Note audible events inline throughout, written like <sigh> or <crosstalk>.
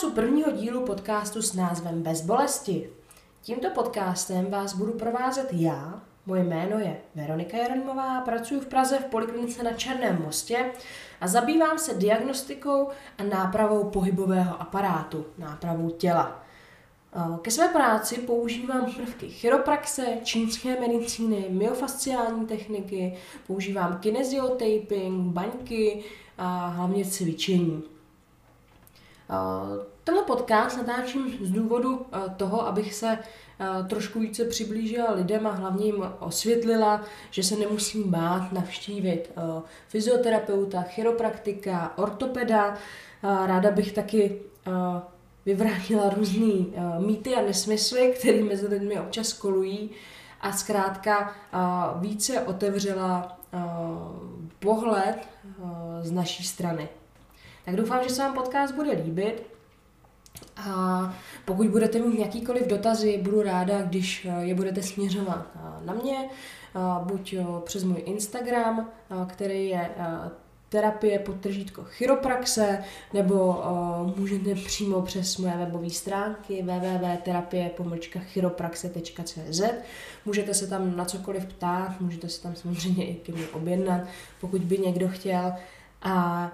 vás u prvního dílu podcastu s názvem Bez bolesti. Tímto podcastem vás budu provázet já, moje jméno je Veronika Jaronimová, pracuji v Praze v poliklinice na Černém mostě a zabývám se diagnostikou a nápravou pohybového aparátu, nápravou těla. Ke své práci používám prvky chiropraxe, čínské medicíny, myofasciální techniky, používám kineziotaping, baňky a hlavně cvičení. Tenhle podcast natáčím z důvodu toho, abych se trošku více přiblížila lidem a hlavně jim osvětlila, že se nemusím bát navštívit fyzioterapeuta, chiropraktika, ortopeda. Ráda bych taky vyvrátila různý mýty a nesmysly, které mezi lidmi občas kolují a zkrátka více otevřela pohled z naší strany. Tak doufám, že se vám podcast bude líbit. A pokud budete mít jakýkoliv dotazy, budu ráda, když eh, je budete směřovat eh, na mě, eh, buď přes můj Instagram, který je terapie podtržítko chiropraxe, nebo můžete přímo přes moje webové stránky www.terapie-chiropraxe.cz Můžete se tam na cokoliv ptát, můžete se tam samozřejmě i ke mně objednat, pokud by někdo chtěl. A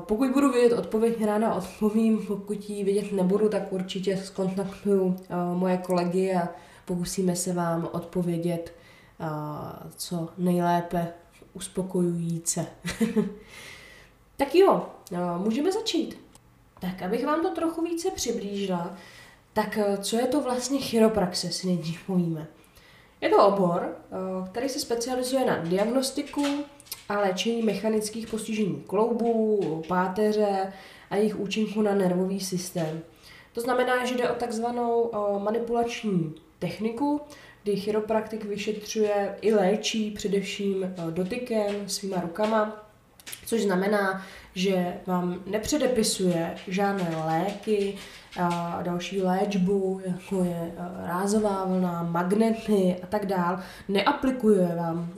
pokud budu vědět odpověď, ráda odpovím, pokud ji vědět nebudu, tak určitě skontaktuju moje kolegy a pokusíme se vám odpovědět co nejlépe uspokojujíce. <laughs> tak jo, můžeme začít. Tak, abych vám to trochu více přiblížila, tak co je to vlastně chiropraxe, si nejdřív povíme. Je to obor, který se specializuje na diagnostiku, a léčení mechanických postižení kloubů, páteře a jejich účinku na nervový systém. To znamená, že jde o takzvanou manipulační techniku, kdy chiropraktik vyšetřuje i léčí především dotykem svýma rukama, což znamená, že vám nepředepisuje žádné léky a další léčbu, jako je rázová vlna, magnety a tak dál. Neaplikuje vám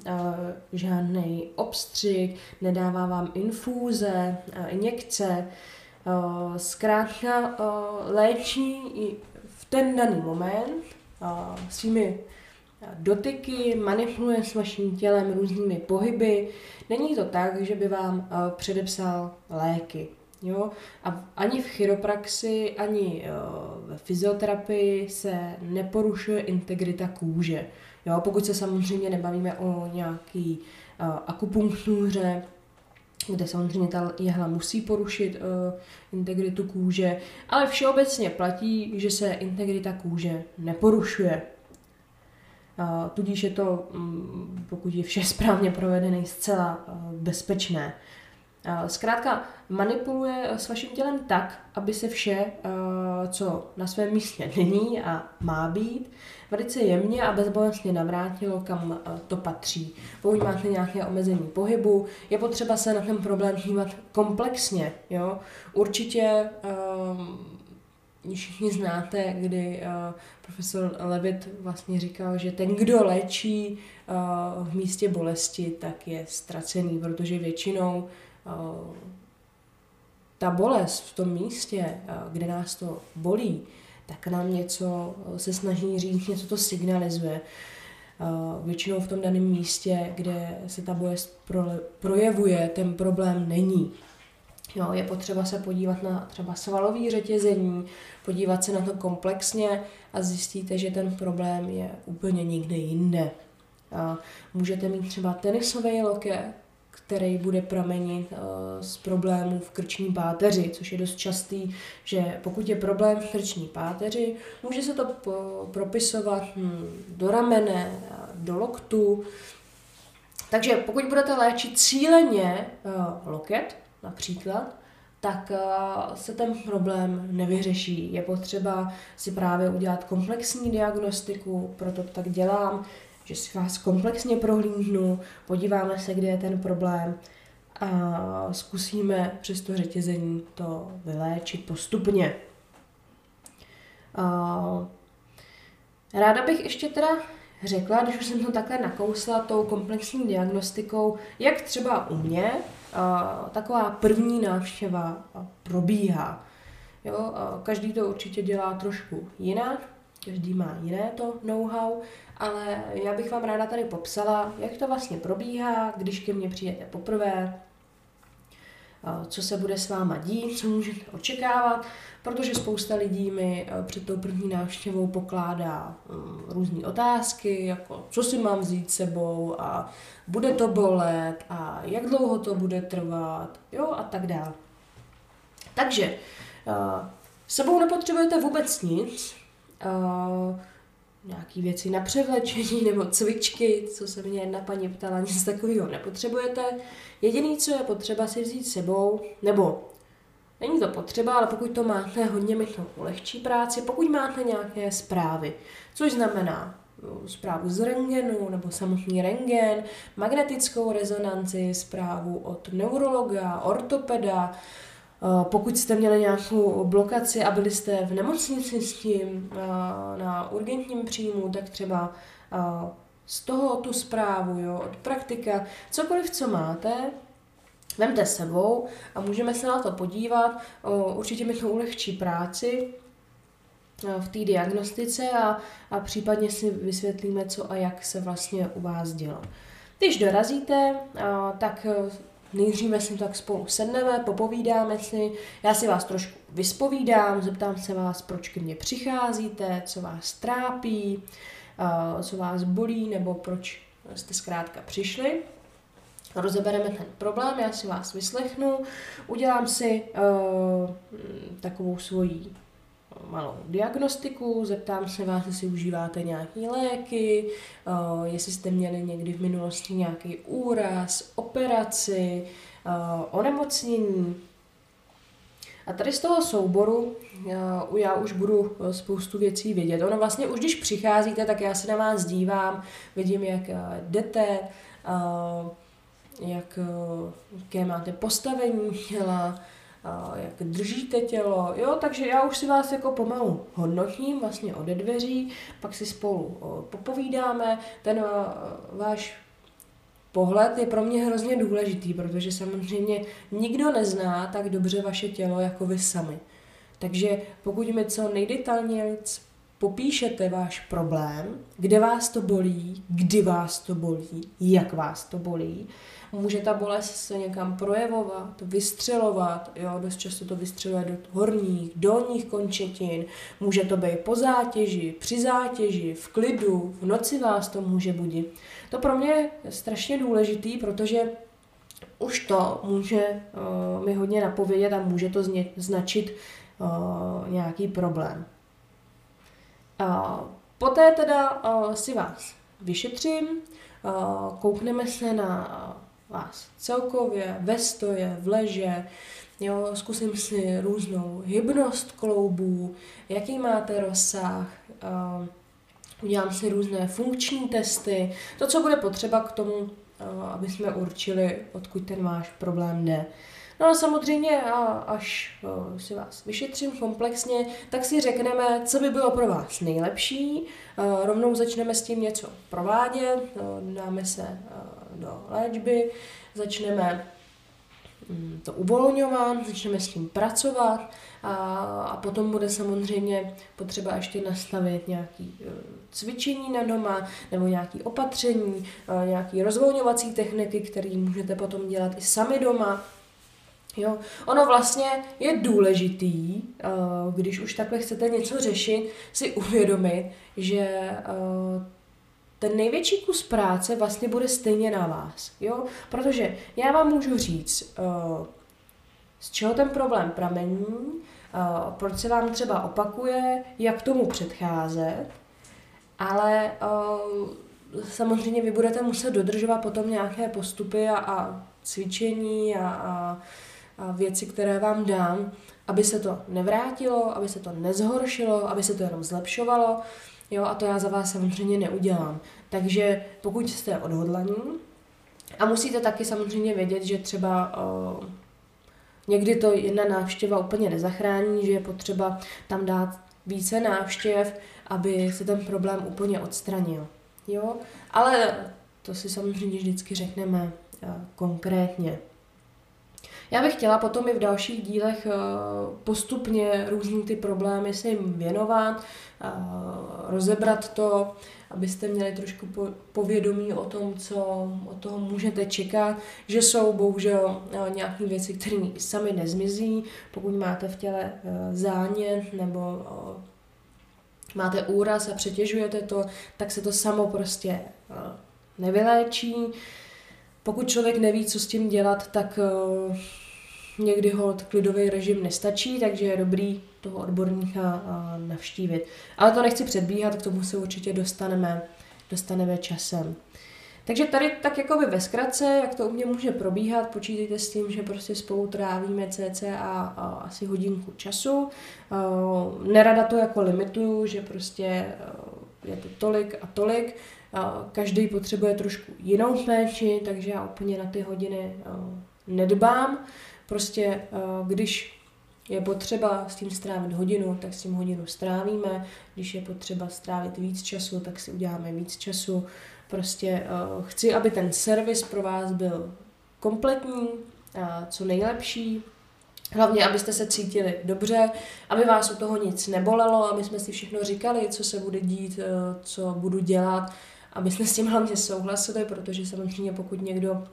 žádný obstřik, nedává vám infúze, injekce. Zkrátka léčí v ten daný moment svými dotyky, manipuluje s vaším tělem různými pohyby. Není to tak, že by vám eh, předepsal léky. Jo? A ani v chiropraxi, ani eh, ve fyzioterapii se neporušuje integrita kůže. Jo? Pokud se samozřejmě nebavíme o nějaký uh, akupunktuře, kde samozřejmě ta jehla musí porušit uh, integritu kůže, ale všeobecně platí, že se integrita kůže neporušuje. Tudíž je to, mm, pokud je vše <laughs> správně provedené, zcela bezpečné. Zkrátka manipuluje s vaším tělem tak, aby se vše, co na svém místě není a má být, velice jemně a bezbolestně navrátilo, kam to patří. Pokud máte nějaké omezení pohybu, je potřeba se na ten problém dívat komplexně. Jo? Určitě všichni znáte, kdy uh, profesor Levitt vlastně říkal, že ten, kdo léčí uh, v místě bolesti, tak je ztracený, protože většinou uh, ta bolest v tom místě, kde nás to bolí, tak nám něco se snaží říct, něco to signalizuje. Většinou v tom daném místě, kde se ta bolest pro, projevuje, ten problém není. Jo, je potřeba se podívat na třeba svalový řetězení, podívat se na to komplexně a zjistíte, že ten problém je úplně někde jinde. A můžete mít třeba tenisový loket, který bude pramenit uh, z problémů v krční páteři, což je dost častý, že pokud je problém v krční páteři, může se to propisovat hm, do ramene, do loktu. Takže pokud budete léčit cíleně uh, loket, například, tak eh, se ten problém nevyřeší. Je potřeba si právě udělat komplexní diagnostiku, proto to tak dělám, že si vás komplexně prohlídnu, podíváme se, kde je ten problém a zkusíme přes to řetězení to vyléčit postupně. Ráda bych ještě teda řekla, když už jsem to takhle nakousla tou komplexní diagnostikou, jak třeba u mě taková první návštěva probíhá. Jo, každý to určitě dělá trošku jinak, každý má jiné to know-how, ale já bych vám ráda tady popsala, jak to vlastně probíhá, když ke mně přijete poprvé, co se bude s váma dít, co můžete očekávat, protože spousta lidí mi eh, před tou první návštěvou pokládá mm, různé otázky, jako co si mám vzít sebou a bude to bolet a jak dlouho to bude trvat, jo, a tak dále. Takže sebou nepotřebujete vůbec nic, nějaký věci na převlečení nebo cvičky, co se mě jedna paní ptala, nic takového nepotřebujete. Jediný, co je potřeba si vzít sebou, nebo není to potřeba, ale pokud to máte, hodně mi to ulehčí práci, pokud máte nějaké zprávy, což znamená no, zprávu z rengenu nebo samotný rengen, magnetickou rezonanci, zprávu od neurologa, ortopeda, pokud jste měli nějakou blokaci a byli jste v nemocnici s tím eh, na urgentním příjmu, tak třeba eh, z toho tu zprávu, jo, od praktika, cokoliv, co máte, vemte sebou a můžeme se na to podívat. Určitě mi to ulehčí práci v té diagnostice a, a případně si vysvětlíme, co a jak se vlastně u vás dělo. Když dorazíte, tak nejdříve si tak spolu sedneme, popovídáme si, já si vás trošku vyspovídám, zeptám se vás, proč ke mně přicházíte, co vás trápí, co vás bolí, nebo proč jste zkrátka přišli. Rozebereme ten problém, já si vás vyslechnu, udělám si uh, takovou svoji malou diagnostiku, zeptám se vás, jestli užíváte nějaké léky, uh, jestli jste měli někdy v minulosti nějaký úraz, operaci, uh, onemocnění. A tady z toho souboru já, já už budu spoustu věcí vědět. Ono vlastně už když přicházíte, tak já se na vás dívám, vidím, jak jdete, jak, jaké máte postavení těla, jak držíte tělo, jo, takže já už si vás jako pomalu hodnotím vlastně ode dveří, pak si spolu popovídáme, ten váš pohled je pro mě hrozně důležitý, protože samozřejmě nikdo nezná tak dobře vaše tělo jako vy sami. Takže pokud mi co nejdetailněji popíšete váš problém, kde vás to bolí, kdy vás to bolí, jak vás to bolí, může ta bolest se někam projevovat, vystřelovat, jo, dost často to vystřeluje do horních, dolních končetin, může to být po zátěži, při zátěži, v klidu, v noci vás to může budit. To pro mě je strašně důležitý, protože už to může uh, mi hodně napovědět a může to značit uh, nějaký problém. Uh, poté teda si vás vyšetřím, koukneme se na vás celkově, ve stoje, v leže, jo, zkusím si různou hybnost kloubů, jaký máte rozsah, udělám si různé funkční testy, to, co bude potřeba k tomu, aby jsme určili, odkud ten váš problém jde. No a samozřejmě, až si vás vyšetřím komplexně, tak si řekneme, co by bylo pro vás nejlepší. Rovnou začneme s tím něco provádět, dáme se do léčby, začneme mm, to uvolňovat, začneme s tím pracovat a, a potom bude samozřejmě potřeba ještě nastavit nějaký cvičení na doma nebo nějaký opatření, nějaký rozvolňovací techniky, které můžete potom dělat i sami doma. Jo, ono vlastně je důležitý, uh, když už takhle chcete něco řešit, si uvědomit, že uh, ten největší kus práce vlastně bude stejně na vás. Jo? Protože já vám můžu říct, uh, z čeho ten problém pramení, proč se vám třeba opakuje, jak tomu předcházet, ale samozřejmě vy budete muset dodržovat potom nějaké postupy a, a cvičení a, a věci, které vám dám, aby se to nevrátilo, aby se to nezhoršilo, aby se to jenom zlepšovalo. Jo, a to já za vás samozřejmě neudělám. Takže pokud jste odhodlaní, a musíte taky samozřejmě vědět, že třeba uh, někdy to jedna návštěva úplně nezachrání, že je potřeba tam dát více návštěv, aby se ten problém úplně odstranil. Jo? Ale to si samozřejmě vždycky řekneme uh, konkrétně. Já bych chtěla potom i v dalších dílech postupně různý ty problémy se jim věnovat, rozebrat to, abyste měli trošku povědomí o tom, co od toho můžete čekat, že jsou bohužel nějaké věci, které sami nezmizí, pokud máte v těle zánět nebo máte úraz a přetěžujete to, tak se to samo prostě nevyléčí. Pokud člověk neví, co s tím dělat, tak někdy ho klidový režim nestačí, takže je dobrý toho odborníka navštívit. Ale to nechci předbíhat, k tomu se určitě dostaneme, dostaneme časem. Takže tady tak jako by ve zkratce, jak to u mě může probíhat, počítejte s tím, že prostě spolu trávíme cca a, a asi hodinku času. Nerada to jako limituju, že prostě je to tolik a tolik. Každý potřebuje trošku jinou péči, takže já úplně na ty hodiny nedbám. Prostě když je potřeba s tím strávit hodinu, tak s tím hodinu strávíme. Když je potřeba strávit víc času, tak si uděláme víc času. Prostě uh, chci, aby ten servis pro vás byl kompletní, co nejlepší, Hlavně, abyste se cítili dobře, aby vás u toho nic nebolelo, aby jsme si všechno říkali, co se bude dít, eh, co budu dělat, aby jsme s tím hlavně souhlasili, protože samozřejmě pokud někdo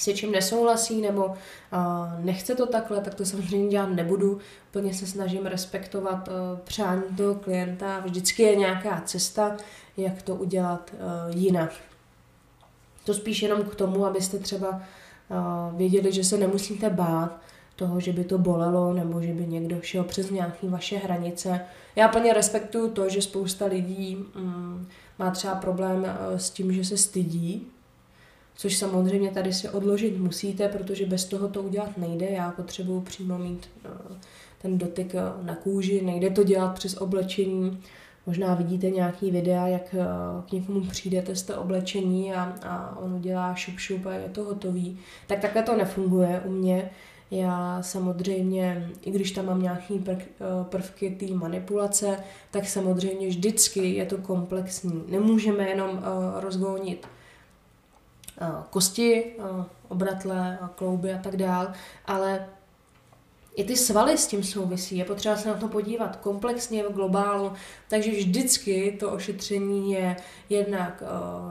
s něčím nesouhlasí nebo uh, nechce to takhle, tak to samozřejmě dělat nebudu. Plně se snažím respektovat uh, přání toho klienta. Vždycky je nějaká cesta, jak to udělat uh, jinak. To spíš jenom k tomu, abyste třeba uh, věděli, že se nemusíte bát toho, že by to bolelo nebo že by někdo šel přes nějaké vaše hranice. Já plně respektuju to, že spousta lidí um, má třeba problém uh, s tím, že se stydí což samozřejmě tady si odložit musíte, protože bez toho to udělat nejde. Já potřebuji přímo mít eh, ten dotyk eh, na kůži, nejde to dělat přes oblečení. Možná vidíte nějaký videa, jak eh, k někomu přijdete z toho oblečení a, a on udělá šup šup a je to hotový. Tak takhle to nefunguje u mě. Já samozřejmě, i když tam mám nějaký prvky té manipulace, tak samozřejmě vždycky je to komplexní. Nemůžeme jenom rozvolnit kosti, obratle, klouby a tak dál, ale i ty svaly s tím souvisí, je potřeba se na to podívat komplexně v globálu, takže vždycky to ošetření je jednak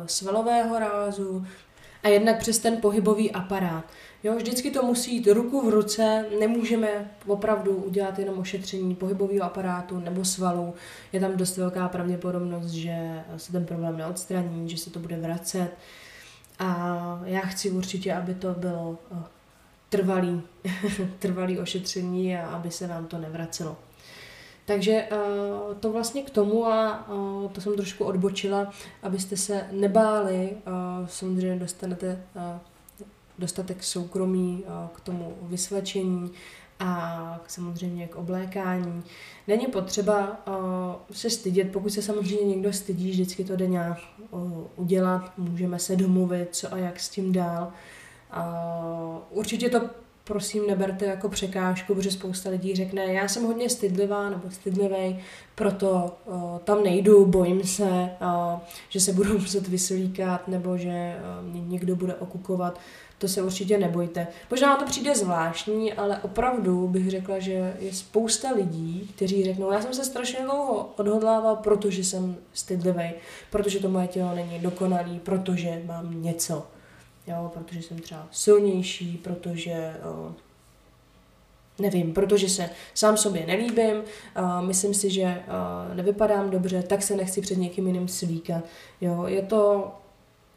svalového rázu a jednak přes ten pohybový aparát. Jo, vždycky to musí jít ruku v ruce, nemůžeme opravdu udělat jenom ošetření pohybového aparátu nebo svalů. Je tam dost velká pravděpodobnost, že se ten problém neodstraní, že se to bude vracet. A já chci určitě, aby to bylo eh, trvalý, <laughs> trvalý ošetření a aby se vám to nevracelo. Takže eh, to vlastně k tomu a to jsem trošku odbočila, abyste se nebáli, samozřejmě dostanete dostatek soukromí k tomu vysvlečení, a samozřejmě k oblékání. Není potřeba uh, se stydět, pokud se samozřejmě někdo stydí, vždycky to jde nějak uh, udělat, můžeme se domluvit, co a jak s tím dál. Uh, určitě to prosím neberte jako překážku, protože spousta lidí řekne, já jsem hodně stydlivá nebo stydlivý, proto uh, tam nejdu, bojím se, uh, že se budu <laughs> muset vyslíkat nebo že uh, mě někdo bude okukovat to se určitě nebojte. Možná to přijde zvláštní, ale opravdu bych řekla, že je spousta lidí, kteří řeknou, já jsem se strašně dlouho odhodlával, protože jsem stydlivý, protože to moje tělo není dokonalý, protože mám něco. Jo, protože jsem třeba silnější, protože o, nevím, protože se sám sobě nelíbím, uh, myslím si, že nevypadám dobře, tak se nechci před někým jiným slíkat. Jo, je to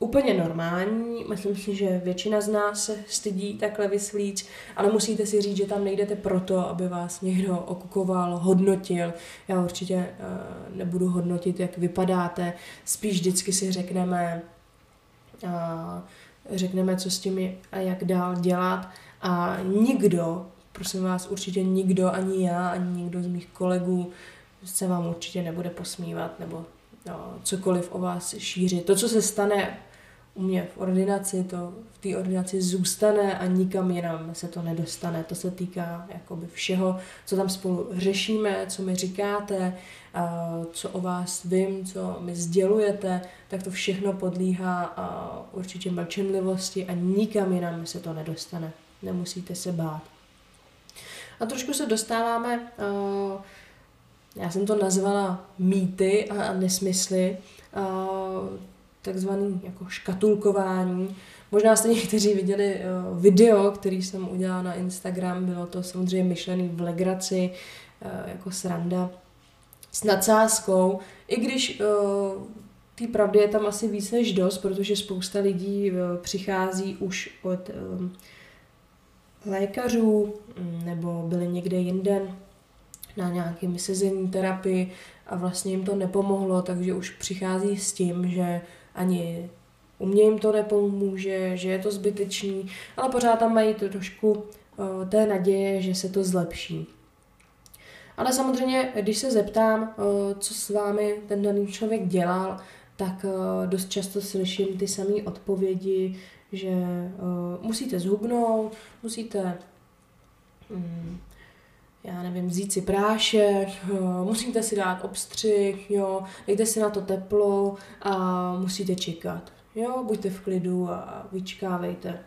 úplně normální. Myslím si, že většina z nás se stydí takhle vysvlíc, ale musíte si říct, že tam nejdete proto, aby vás někdo okukoval, hodnotil. Já určitě uh, nebudu hodnotit, jak vypadáte. Spíš vždycky si řekneme, uh, řekneme, co s tím a jak dál dělat. A nikdo, prosím vás, určitě nikdo, ani já, ani nikdo z mých kolegů se vám určitě nebude posmívat nebo no, cokoliv o vás šířit. To, co se stane u mě v ordinaci, to v té ordinaci zůstane a nikam jinam se to nedostane. To se týká jakoby všeho, co tam spolu řešíme, co mi říkáte, co o vás vím, co mi sdělujete, tak to všechno podlíhá určitě mlčenlivosti a nikam jinam se to nedostane. nemusíte se bát. A trošku se dostáváme, já jsem to nazvala mýty a, nesmysly, takzvaný jako škatulkování. Možná jste někteří viděli uh, video, který jsem udělala na Instagram, bylo to samozřejmě myšlený v legraci, uh, jako sranda s nadsázkou, i když uh, té pravdy je tam asi víc než dost, protože spousta lidí přichází už od lékařů mm, nebo byli někde jinde na nějakém sezení terapii a vlastně jim to nepomohlo, takže už přichází s tím, že ani u mě jim to nepomůže, že je to zbytečný, ale pořád tam mají trošku uh, té naděje, že se to zlepší. Ale samozřejmě, když se zeptám, uh, co s vámi ten daný člověk dělal, tak uh, dost často slyším ty samé odpovědi, že musíte zhubnout, musíte um, já nevím, vzít si prášek, musíte si dát obstřih, jo, dejte si na to teplo a musíte čekat. Jo, buďte v klidu a vyčkávejte.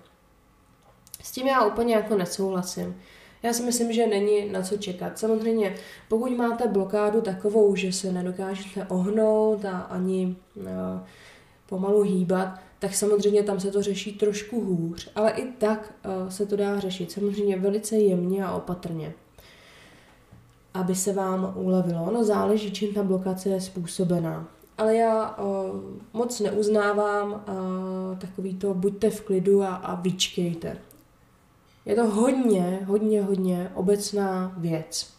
S tím já úplně jako nesouhlasím. Já si myslím, že není na co čekat. Samozřejmě, pokud máte blokádu takovou, že se nedokážete ohnout a ani no, pomalu hýbat, tak samozřejmě tam se to řeší trošku hůř, ale i tak uh, se to dá řešit. Samozřejmě velice jemně a opatrně aby se vám ulevilo. No záleží, čím ta blokace je způsobená. Ale já uh, moc neuznávám uh, takový to buďte v klidu a, a vyčkejte. Je to hodně, hodně, hodně obecná věc.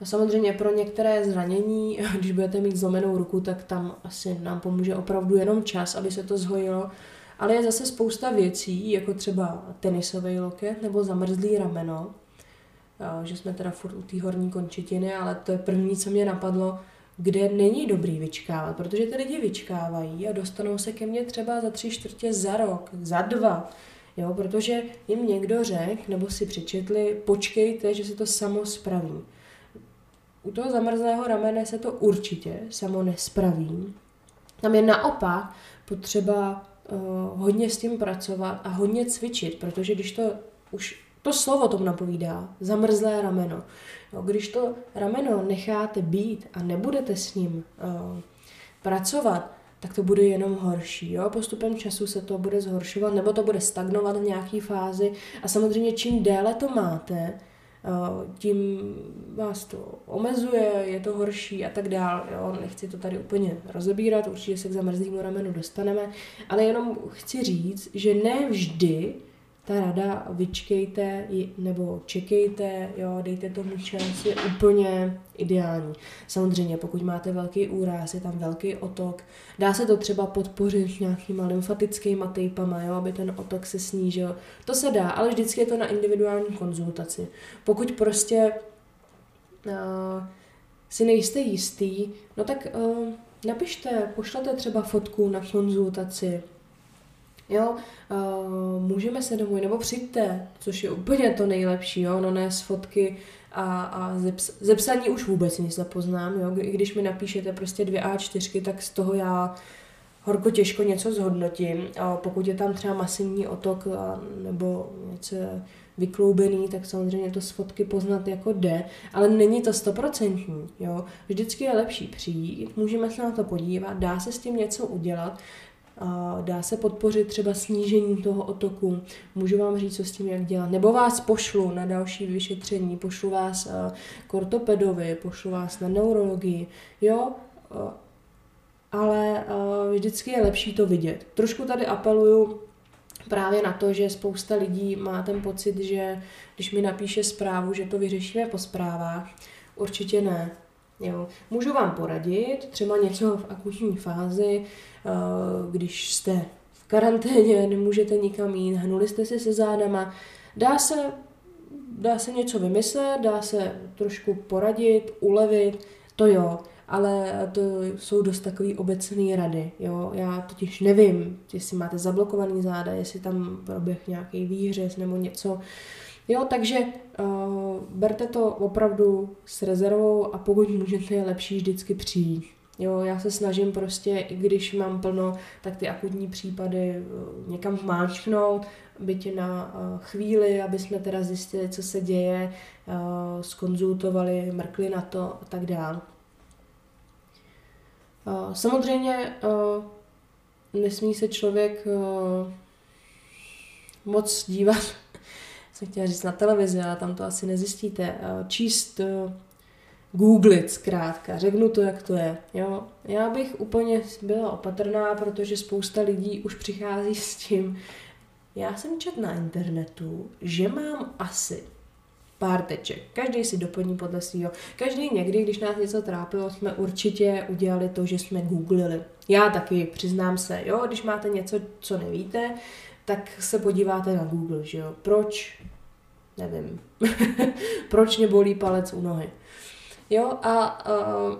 A samozřejmě pro některé zranění, <laughs> když budete mít zlomenou ruku, tak tam asi nám pomůže opravdu jenom čas, aby se to zhojilo. Ale je zase spousta věcí, jako třeba tenisový loket nebo zamrzlý rameno, že jsme teda furt u té horní končetiny, ale to je první, co mě napadlo, kde není dobrý vyčkávat, protože ty lidi vyčkávají a dostanou se ke mně třeba za tři čtvrtě za rok, za dva, jo, protože jim někdo řekl, nebo si přečetli, počkejte, že se to samo spraví. U toho zamrzlého ramene se to určitě samo nespraví. Tam je naopak potřeba uh, hodně s tím pracovat a hodně cvičit, protože když to už to slovo tomu napovídá, zamrzlé rameno. Jo, když to rameno necháte být a nebudete s ním uh, pracovat, tak to bude jenom horší. Jo? Postupem času se to bude zhoršovat, nebo to bude stagnovat v nějaké fázi. A samozřejmě čím déle to máte, uh, tím vás to omezuje, je to horší a tak dál. Jo? Nechci to tady úplně rozebírat, určitě se k zamrzlému ramenu dostaneme, ale jenom chci říct, že ne vždy ta rada vyčkejte nebo čekejte, jo, dejte tomu čas, je úplně ideální. Samozřejmě, pokud máte velký úraz, je tam velký otok, dá se to třeba podpořit nějakýma lymfatickými tejpama, jo, aby ten otok se snížil. To se dá, ale vždycky je to na individuální konzultaci. Pokud prostě uh, si nejste jistý, no tak uh, napište, pošlete třeba fotku na konzultaci, Jo, uh, můžeme se domů, nebo přijďte, což je úplně to nejlepší, jo, no ne z fotky a, a ze, ps- už vůbec nic nepoznám, jo, i když mi napíšete prostě dvě A4, tak z toho já horko těžko něco zhodnotím. A pokud je tam třeba masivní otok a, nebo něco vykloubený, tak samozřejmě to z fotky poznat jako jde, ale není to stoprocentní, jo. Vždycky je lepší přijít, můžeme se na to podívat, dá se s tím něco udělat, dá se podpořit třeba snížení toho otoku, můžu vám říct, co s tím jak dělat, nebo vás pošlu na další vyšetření, pošlu vás k ortopedovi, pošlu vás na neurologii, jo, ale vždycky je lepší to vidět. Trošku tady apeluju právě na to, že spousta lidí má ten pocit, že když mi napíše zprávu, že to vyřešíme po zprávách, určitě ne. Jo. Můžu vám poradit, třeba něco v akutní fázi, eh, když jste v karanténě, nemůžete nikam jít, hnuli jste si se zádama, dá se, dá se něco vymyslet, dá se trošku poradit, ulevit, to jo, ale to jsou dost takový obecné rady, jo. Já totiž nevím, jestli máte zablokovaný záda, jestli tam proběh nějaký výhřez nebo něco, Jo, takže uh, berte to opravdu s rezervou a pokud můžete, je lepší vždycky přijít. Jo, já se snažím prostě, i když mám plno, tak ty akutní případy eh, někam máčknout, byť na eh, chvíli, aby jsme teda zjistili, co se děje, skonzultovali, mrkli na to a tak dále. Samozřejmě nesmí se člověk moc dívat, jsem chtěla říct na televizi, ale tam to asi nezjistíte, číst googlit zkrátka, řeknu to, jak to je. Jo? Já bych úplně byla opatrná, protože spousta lidí už přichází s tím, já jsem čet na internetu, že mám asi pár teček. Každý si doplní podle svého. Každý někdy, když nás něco trápilo, jsme určitě udělali to, že jsme googlili. Já taky, přiznám se, jo, když máte něco, co nevíte, tak se podíváte na Google, že jo. Proč? Nevím. <laughs> Proč mě bolí palec u nohy? Jo, a uh,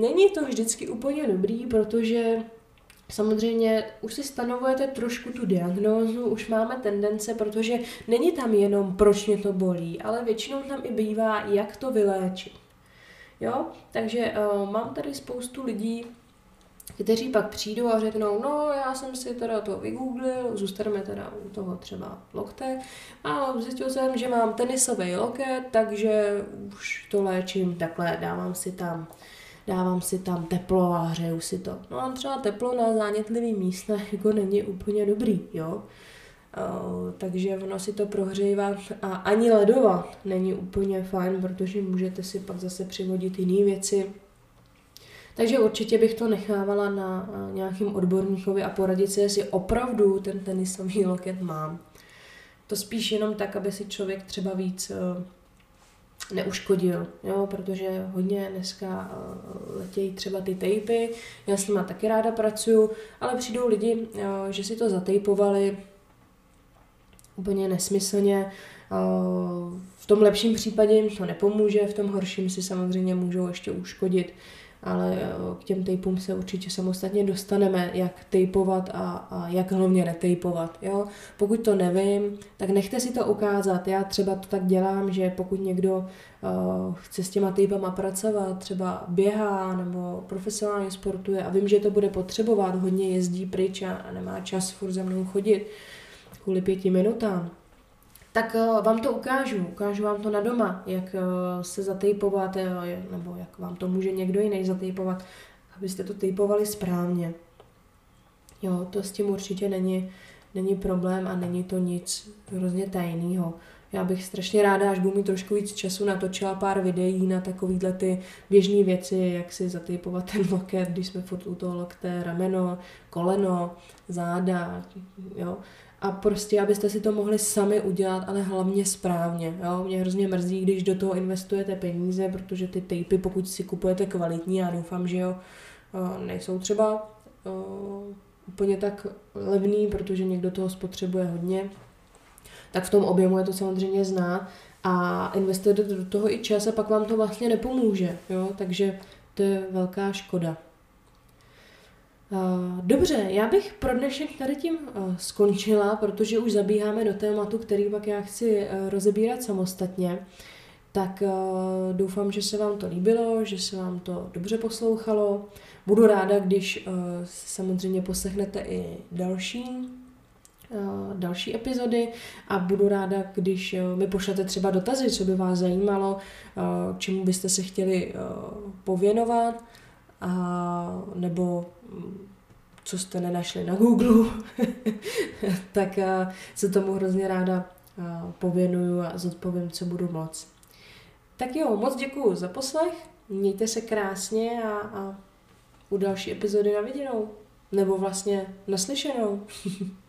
není to vždycky úplně dobrý, protože Samozřejmě už si stanovujete trošku tu diagnózu, už máme tendence, protože není tam jenom proč mě to bolí, ale většinou tam i bývá, jak to vyléčit. Jo, takže uh, mám tady spoustu lidí, kteří pak přijdou a řeknou, no já jsem si teda to vygooglil, zůstaneme teda u toho třeba lokte a zjistil jsem, že mám tenisový loket, takže už to léčím takhle, dávám si tam dávám si tam teplo a hřeju si to. No a třeba teplo na zánětlivý místech <laughs> jako není úplně dobrý, jo. Uh, takže ono si to prohřívat a ani ledovat není úplně fajn, protože můžete si pak zase přivodit jiné věci, takže určitě bych to nechávala na nějakým odborníkovi a poradit si, jestli opravdu ten tenisový loket mám. To spíš jenom tak, aby si člověk třeba víc eh, neuškodil, jo, protože hodně dneska eh, letějí třeba ty tejpy, já s nimi taky ráda pracuju, ale přijdou lidi, eh, že si to zatejpovali úplně nesmyslně, v tom lepším případě jim to nepomůže, v tom horším si samozřejmě můžou ještě uškodit ale eh, k těm tejpům se určitě samostatně dostaneme, jak tejpovat a, a jak hlavně netejpovat. Jo? Pokud to nevím, tak nechte si to ukázat. Já třeba to tak dělám, že pokud někdo uh, chce s těma tejpama pracovat, třeba běhá nebo profesionálně sportuje a vím, že to bude potřebovat, hodně jezdí pryč a, a nemá čas furt za mnou chodit kvůli pěti minutám, tak uh, vám to ukážu. Ukážu vám to na doma, jak uh, se zatejpovat, uh, nebo jak vám to může někdo jiný zatejpovat, abyste to tejpovali správně. Jo, to s tím určitě není, není problém a není to nic hrozně tajného. Já bych strašně ráda, až budu mít trošku víc času, natočila pár videí na takovýhle ty běžné věci, jak si zatejpovat ten loket, když jsme furt u toho lokte, rameno, koleno, záda, jo a prostě, abyste si to mohli sami udělat, ale hlavně správně. Jo? Mě hrozně mrzí, když do toho investujete peníze, protože ty tejpy, pokud si kupujete kvalitní, já doufám, že jo, nejsou třeba úplně tak levný, protože někdo toho spotřebuje hodně, tak v tom objemu je to samozřejmě zná a investujete do toho i čas a pak vám to vlastně nepomůže. Jo? Takže to je velká škoda. Eh, dobře, já bych pro dnešek tady tím eh, skončila, protože už zabíháme do tématu, který pak já chci eh, rozebírat samostatně. Tak doufám, že se vám to líbilo, že se vám to dobře poslouchalo. Budu ráda, když samozřejmě poslechnete i další další epizody a budu ráda, když mi pošlete třeba dotazy, co by vás zajímalo, čemu byste se chtěli pověnovat a nebo co jste nenašli na Google, <laughs> tak se tomu hrozně ráda pověnuju a zodpovím, co budu moc. Tak jo, moc děkuji za poslech, mějte se krásně a, a u další epizody na viděnou. Nebo vlastně naslyšenou. <laughs>